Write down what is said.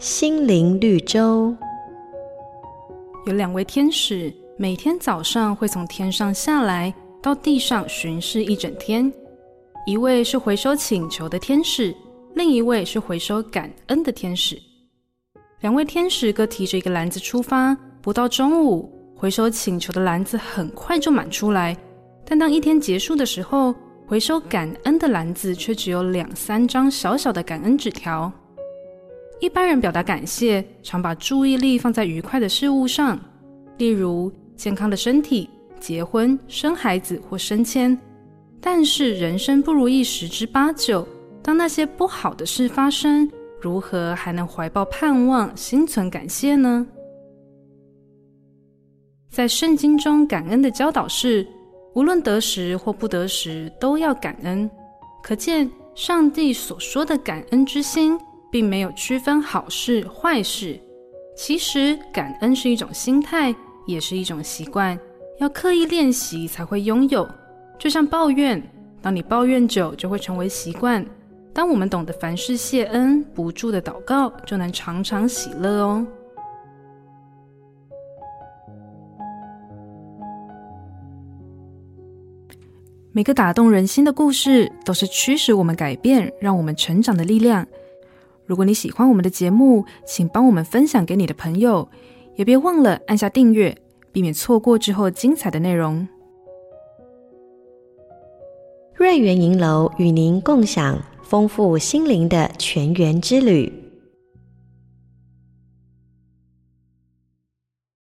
心灵绿洲。有两位天使，每天早上会从天上下来，到地上巡视一整天。一位是回收请求的天使，另一位是回收感恩的天使。两位天使各提着一个篮子出发。不到中午，回收请求的篮子很快就满出来。但当一天结束的时候，回收感恩的篮子却只有两三张小小的感恩纸条。一般人表达感谢，常把注意力放在愉快的事物上，例如健康的身体、结婚、生孩子或升迁。但是人生不如意十之八九，当那些不好的事发生，如何还能怀抱盼望、心存感谢呢？在圣经中，感恩的教导是，无论得时或不得时，都要感恩。可见，上帝所说的感恩之心。并没有区分好事坏事。其实，感恩是一种心态，也是一种习惯，要刻意练习才会拥有。就像抱怨，当你抱怨久，就会成为习惯。当我们懂得凡事谢恩，不住的祷告，就能常常喜乐哦。每个打动人心的故事，都是驱使我们改变、让我们成长的力量。如果你喜欢我们的节目，请帮我们分享给你的朋友，也别忘了按下订阅，避免错过之后精彩的内容。瑞园银楼与您共享丰富心灵的泉源之旅。